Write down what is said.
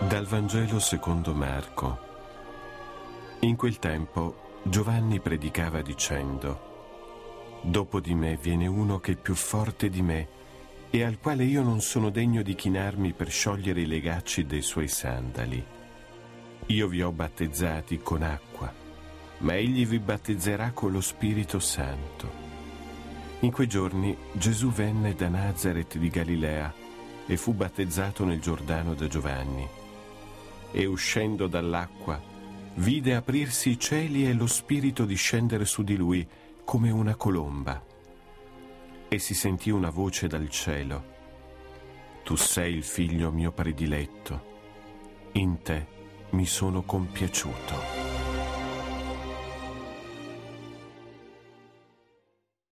Dal Vangelo secondo Marco. In quel tempo Giovanni predicava dicendo, Dopo di me viene uno che è più forte di me e al quale io non sono degno di chinarmi per sciogliere i legacci dei suoi sandali. Io vi ho battezzati con acqua, ma egli vi battezzerà con lo Spirito Santo. In quei giorni Gesù venne da Nazareth di Galilea e fu battezzato nel Giordano da Giovanni e uscendo dall'acqua vide aprirsi i cieli e lo Spirito discendere su di lui come una colomba. E si sentì una voce dal cielo. Tu sei il figlio mio prediletto, in te mi sono compiaciuto.